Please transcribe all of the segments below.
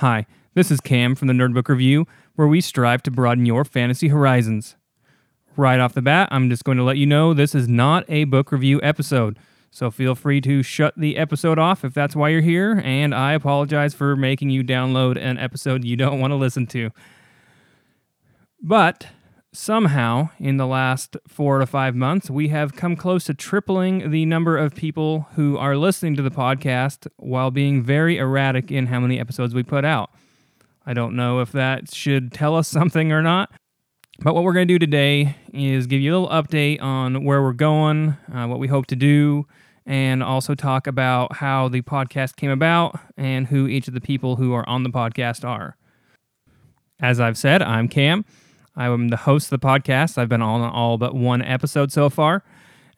Hi, this is Cam from the Nerdbook Review, where we strive to broaden your fantasy horizons. Right off the bat, I'm just going to let you know this is not a book review episode, so feel free to shut the episode off if that's why you're here, and I apologize for making you download an episode you don't want to listen to. But somehow, in the last four to five months, we have come close to tripling the number of people who are listening to the podcast while being very erratic in how many episodes we put out. I don't know if that should tell us something or not. But what we're going to do today is give you a little update on where we're going, uh, what we hope to do, and also talk about how the podcast came about and who each of the people who are on the podcast are. As I've said, I'm Cam. I'm the host of the podcast. I've been on all but one episode so far,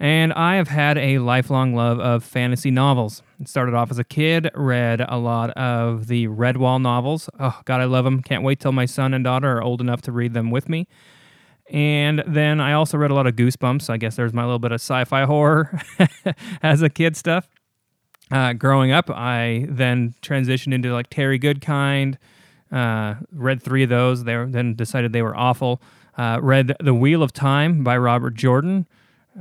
and I have had a lifelong love of fantasy novels. It started off as a kid, read a lot of the Redwall novels. Oh, God, I love them. Can't wait till my son and daughter are old enough to read them with me. And then I also read a lot of Goosebumps. I guess there's my little bit of sci fi horror as a kid stuff. Uh, growing up, I then transitioned into like Terry Goodkind, uh, read three of those. They were, then decided they were awful. Uh, read The Wheel of Time by Robert Jordan.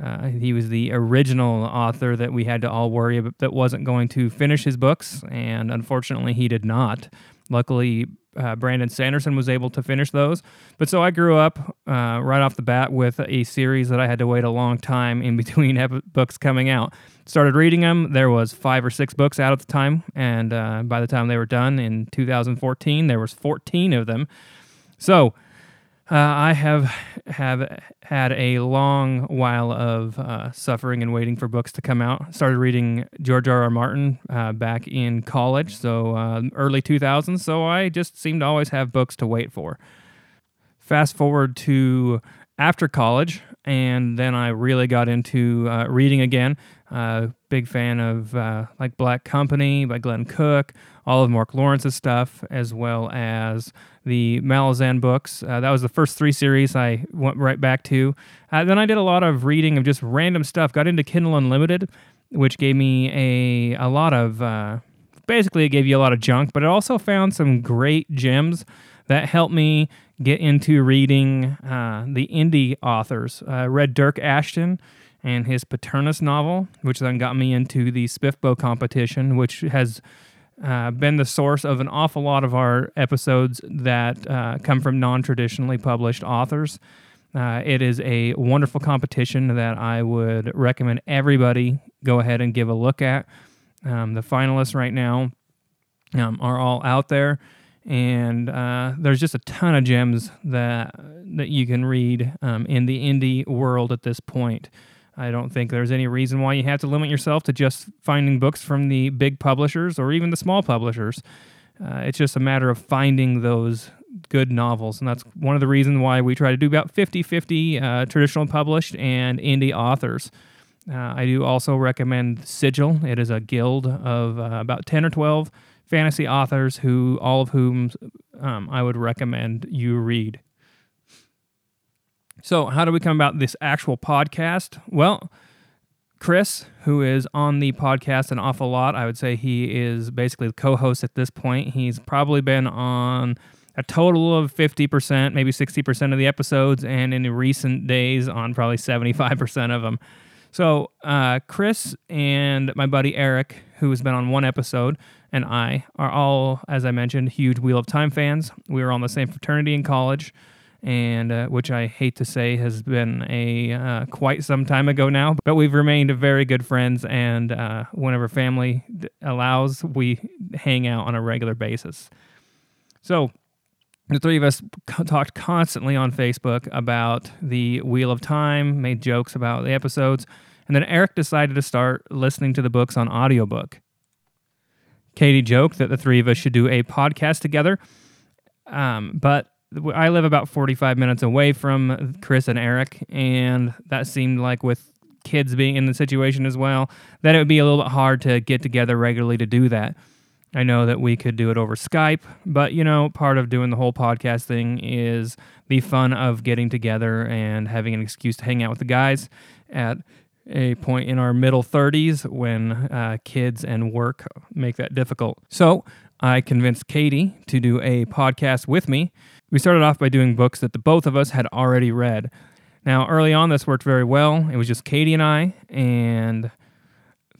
Uh, he was the original author that we had to all worry about that wasn't going to finish his books, and unfortunately, he did not. Luckily, uh, Brandon Sanderson was able to finish those. But so I grew up uh, right off the bat with a series that I had to wait a long time in between ep- books coming out. Started reading them. There was five or six books out at the time, and uh, by the time they were done in 2014, there was 14 of them. So uh, I have have had a long while of uh, suffering and waiting for books to come out. Started reading George R. R. Martin uh, back in college, so uh, early 2000s. So I just seemed to always have books to wait for. Fast forward to after college, and then I really got into uh, reading again. Uh, big fan of uh, like Black Company by Glenn Cook, all of Mark Lawrence's stuff, as well as the Malazan books. Uh, that was the first three series I went right back to. Uh, then I did a lot of reading of just random stuff. Got into Kindle Unlimited, which gave me a a lot of uh, basically it gave you a lot of junk, but it also found some great gems that helped me get into reading uh, the indie authors. Uh, read Dyrk Ashton and his Paternus novel, which then got me into the SPFBO competition, which has uh, been the source of an awful lot of our episodes that uh, come from non traditionally published authors. Uh, it is a wonderful competition that I would recommend everybody go ahead and give a look at. Um, the finalists right now um, are all out there, and uh, there's just a ton of gems that that you can read um, in the indie world at this point. I don't think there's any reason why you have to limit yourself to just finding books from the big publishers or even the small publishers. Uh, it's just a matter of finding those good novels. And that's one of the reasons why we try to do about 50 50 uh, traditional published and indie authors. Uh, I do also recommend Sigil. It is a guild of uh, about 10 or 12 fantasy authors who all of whom um, I would recommend you read. So, how do we come about this actual podcast? Well, Chris, who is on the podcast an awful lot, I would say he is basically the co host at this point. He's probably been on a total of 50%, maybe 60% of the episodes, and in recent days on probably 75% of them. So, uh, Chris and my buddy Eric, who has been on one episode, and I are all, as I mentioned, huge Wheel of Time fans. We were on the same fraternity in college and uh, which I hate to say has been a uh, quite some time ago now. But we've remained very good friends, and uh, whenever family d- allows, we hang out on a regular basis. So the three of us talked constantly on Facebook about the Wheel of Time, made jokes about the episodes, and then Eric decided to start listening to the books on audiobook. Katie joked that the three of us should do a podcast together, um, but I live about 45 minutes away from Chris and Eric, and that seemed like with kids being in the situation as well, that it would be a little bit hard to get together regularly to do that. I know that we could do it over Skype, but you know, part of doing the whole podcast thing is the fun of getting together and having an excuse to hang out with the guys at a point in our middle 30s when uh, kids and work make that difficult. So I convinced Katie to do a podcast with me. We started off by doing books that the both of us had already read. Now, early on, this worked very well. It was just Katie and I, and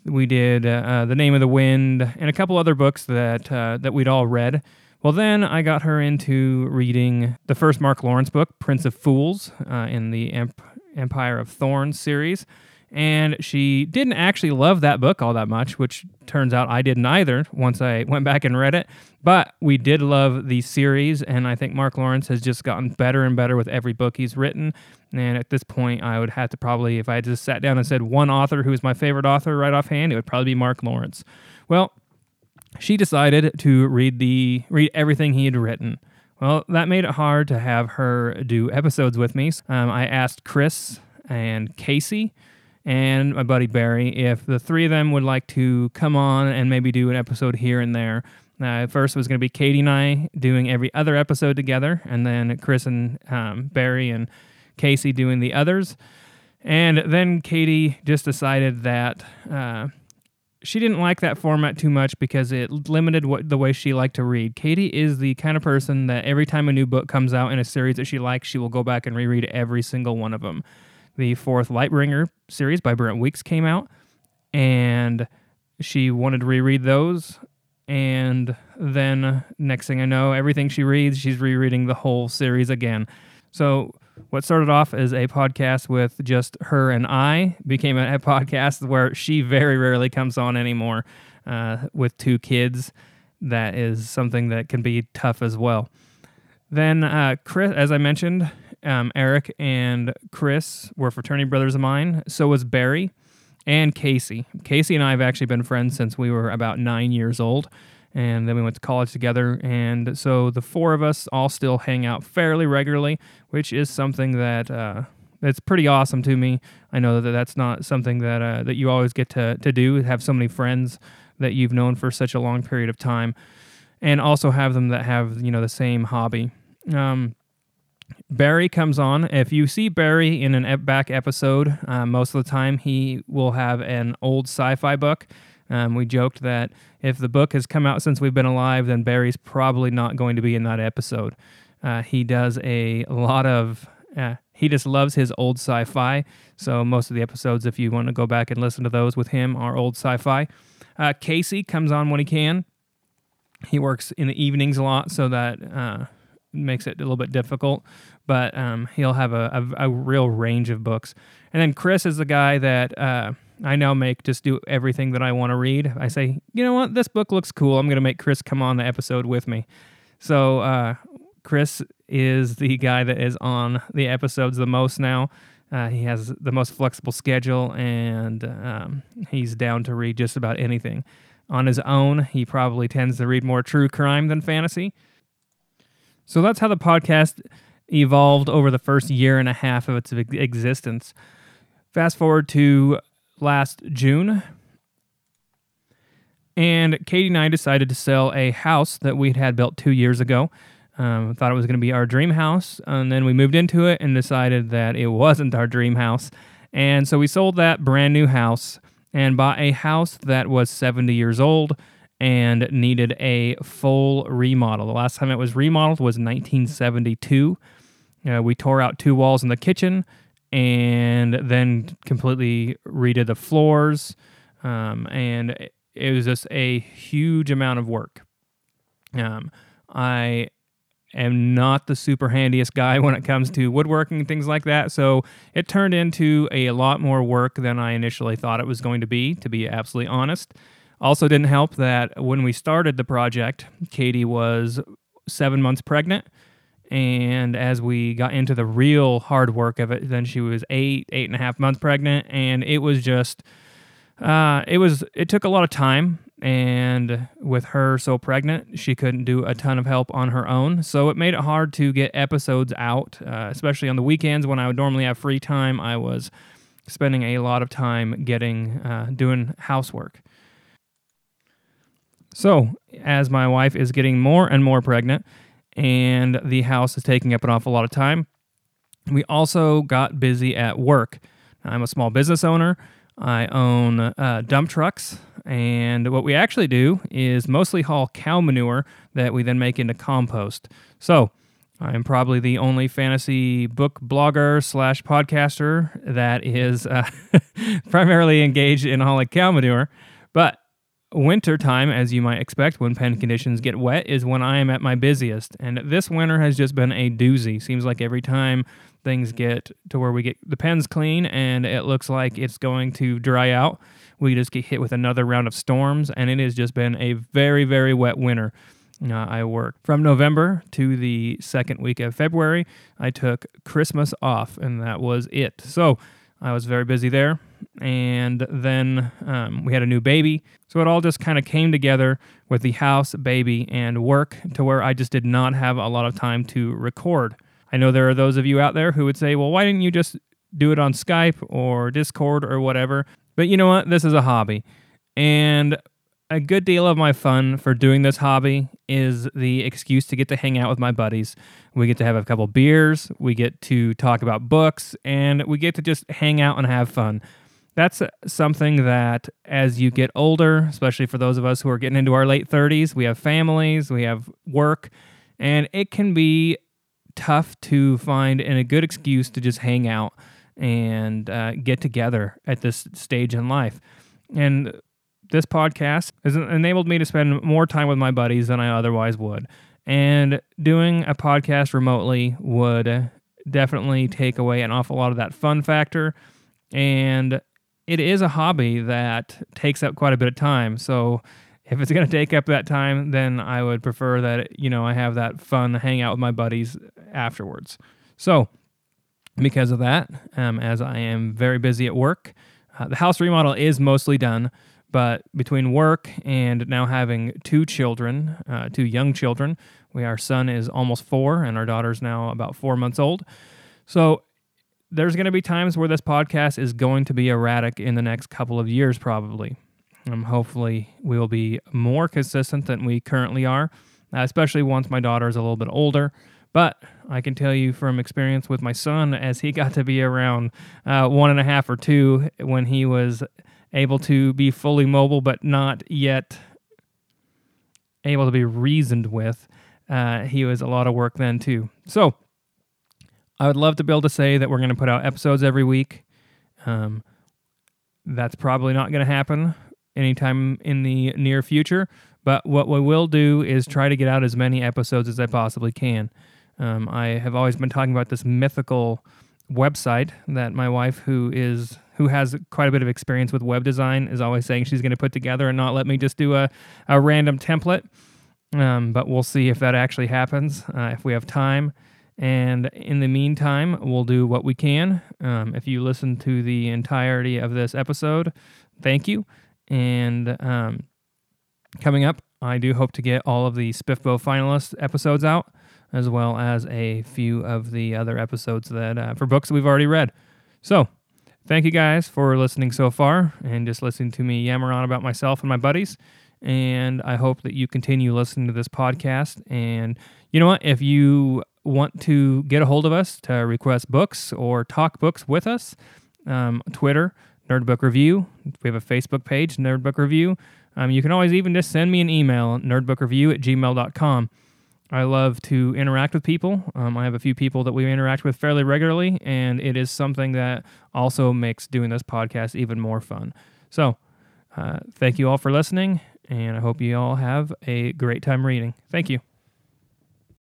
we did uh, The Name of the Wind and a couple other books that uh, that we'd all read. Well, then I got her into reading the first Mark Lawrence book, Prince of Fools, uh, in the Emp- Empire of Thorns series. And she didn't actually love that book all that much, which turns out I didn't either once I went back and read it. But we did love the series, and I think Mark Lawrence has just gotten better and better with every book he's written. And at this point, I would have to probably, if I just sat down and said one author who is my favorite author right offhand, it would probably be Mark Lawrence. Well, she decided to read the read everything he had written. Well, that made it hard to have her do episodes with me. Um, I asked Chris and Casey and my buddy Barry if the three of them would like to come on and maybe do an episode here and there. Uh, first was going to be Katie and I doing every other episode together, and then Chris and um, Barry and Casey doing the others. And then Katie just decided that uh, she didn't like that format too much because it limited what the way she liked to read. Katie is the kind of person that every time a new book comes out in a series that she likes, she will go back and reread every single one of them. The fourth Lightbringer series by Brent Weeks came out, and she wanted to reread those. And then next thing I know, everything she reads, she's rereading the whole series again. So what started off as a podcast with just her and I became a, podcast where she very rarely comes on anymore uh, with two kids. That is something that can be tough as well. Then, uh, Chris, as I mentioned, um, Eric and Chris were fraternity brothers of mine. So was Barry and Casey. Casey and I have actually been friends since we were about nine years old and then we went to college together. And so the four of us all still hang out fairly regularly, which is something that uh, that's pretty awesome to me. I know that that's not something that uh, that you always get to to do. Have so many friends that you've known for such a long period of time, and also have them that have you know the same hobby. Um, Barry comes on. If you see Barry in an back episode, uh, most of the time he will have an old sci-fi book um, we joked that if the book has come out since we've been alive, then Barry's probably not going to be in that episode. Uh, he does a lot of. Uh, he just loves his old sci-fi. So most of the episodes, if you want to go back and listen to those with him, are old sci-fi. Uh, Casey comes on when he can. He works in the evenings a lot, so that uh, makes it a little bit difficult. But um, he'll have a, a, a, real range of books. And then Chris is the guy that uh, I now make just do everything that I want to read. I say, you know what, this book looks cool. I'm going to make Chris come on the episode with me. So uh, Chris is the guy that is on the episodes the most now. Uh, he has the most flexible schedule, and um, he's down to read just about anything. On his own, he probably tends to read more true crime than fantasy. So that's how the podcast evolved over the first year and a half of its existence. Fast forward to last June. And Katie and I decided to sell a house that we'd had built two years ago. Um, thought it was going to be our dream house. And then we moved into it and decided that it wasn't our dream house. And so we sold that brand new house and bought a house that was 70 years old and needed a full remodel. The last time it was remodeled was 1972. Uh, we tore out two walls in the kitchen, and then completely redid the floors. Um, and it was just a huge amount of work. Um, I am not the super handiest guy when it comes to woodworking and things like that. So it turned into a lot more work than I initially thought it was going to be, to be absolutely honest. Also, didn't help that when we started the project, Katie was seven months pregnant. And as we got into the real hard work of it, then she was eight, eight and a half months pregnant. And it was just, uh, it was, it took a lot of time. And with her so pregnant, she couldn't do a ton of help on her own. So it made it hard to get episodes out, uh, especially on the weekends when I would normally have free time. I was spending a lot of time getting, uh, doing housework. So, as my wife is getting more and more pregnant, and the house is taking up an awful lot of time. We also got busy at work. I'm a small business owner. I own uh, dump trucks And what we actually do is mostly haul cow manure that we then make into compost. So I'm probably the only fantasy book blogger slash podcaster that is uh, primarily engaged in hauling cow manure. But winter time, as you might expect, when pen conditions get wet, is when I am at my busiest. And this winter has just been a doozy. Seems like every time things get to where we get the pens clean and it looks like it's going to dry out, we just get hit with another round of storms. And it has just been a very, very wet winter. Uh, I worked from November to the second week of February. I took Christmas off, and that was it. So I was very busy there. And then um, we had a new baby. So it all just kind of came together with the house, baby, and work to where I just did not have a lot of time to record. I know there are those of you out there who would say, well, why didn't you just do it on Skype or Discord or whatever? But you know what? This is a hobby. And a good deal of my fun for doing this hobby is the excuse to get to hang out with my buddies. We get to have a couple beers, we get to talk about books, and we get to just hang out and have fun. That's something that as you get older, especially for those of us who are getting into our late 30s, we have families, we have work, and it can be tough to find a good excuse to just hang out and uh, get together at this stage in life. And this podcast has enabled me to spend more time with my buddies than I otherwise would. And doing a podcast remotely would definitely take away an awful lot of that fun factor. And it is a hobby that takes up quite a bit of time. So if it's going to take up that time, then I would prefer that, you know, I have that fun hang out with my buddies afterwards. So because of that, um, as I am very busy at work, uh, the house remodel is mostly done. But between work and now having two children, uh, two young children, we our son is almost four and our daughter's now about four months old. So there's going to be times where this podcast is going to be erratic in the next couple of years, probably. Um, hopefully, we will be more consistent than we currently are, uh, especially once my daughter is a little bit older. But I can tell you from experience with my son, as he got to be around uh, one and a half or two when he was able to be fully mobile, but not yet able to be reasoned with. Uh, he was a lot of work then, too. So, I would love to be able to say that we're going to put out episodes every week. Um, that's probably not going to happen anytime in the near future. But what we will do is try to get out as many episodes as I possibly can. Um, I have always been talking about this mythical website that my wife, who is who has quite a bit of experience with web design, is always saying she's going to put together and not let me just do a, a random template. Um, but we'll see if that actually happens, uh, if we have time. And in the meantime, we'll do what we can. Um, if you listen to the entirety of this episode, thank you. And um, coming up, I do hope to get all of the SPFBO finalist episodes out, as well as a few of the other episodes that uh, for books that we've already read. So, Thank you guys for listening so far and just listening to me yammer on about myself and my buddies. And I hope that you continue listening to this podcast. And you know what? If you want to get a hold of us to request books or talk books with us, um, Twitter, Nerd Book Review. We have a Facebook page, Nerd Book Review. Um, you can always even just send me an email, nerdbookreview at gmail.com. I love to interact with people. Um, I have a few people that we interact with fairly regularly, and it is something that also makes doing this podcast even more fun. So, uh, thank you all for listening, and I hope you all have a great time reading. Thank you.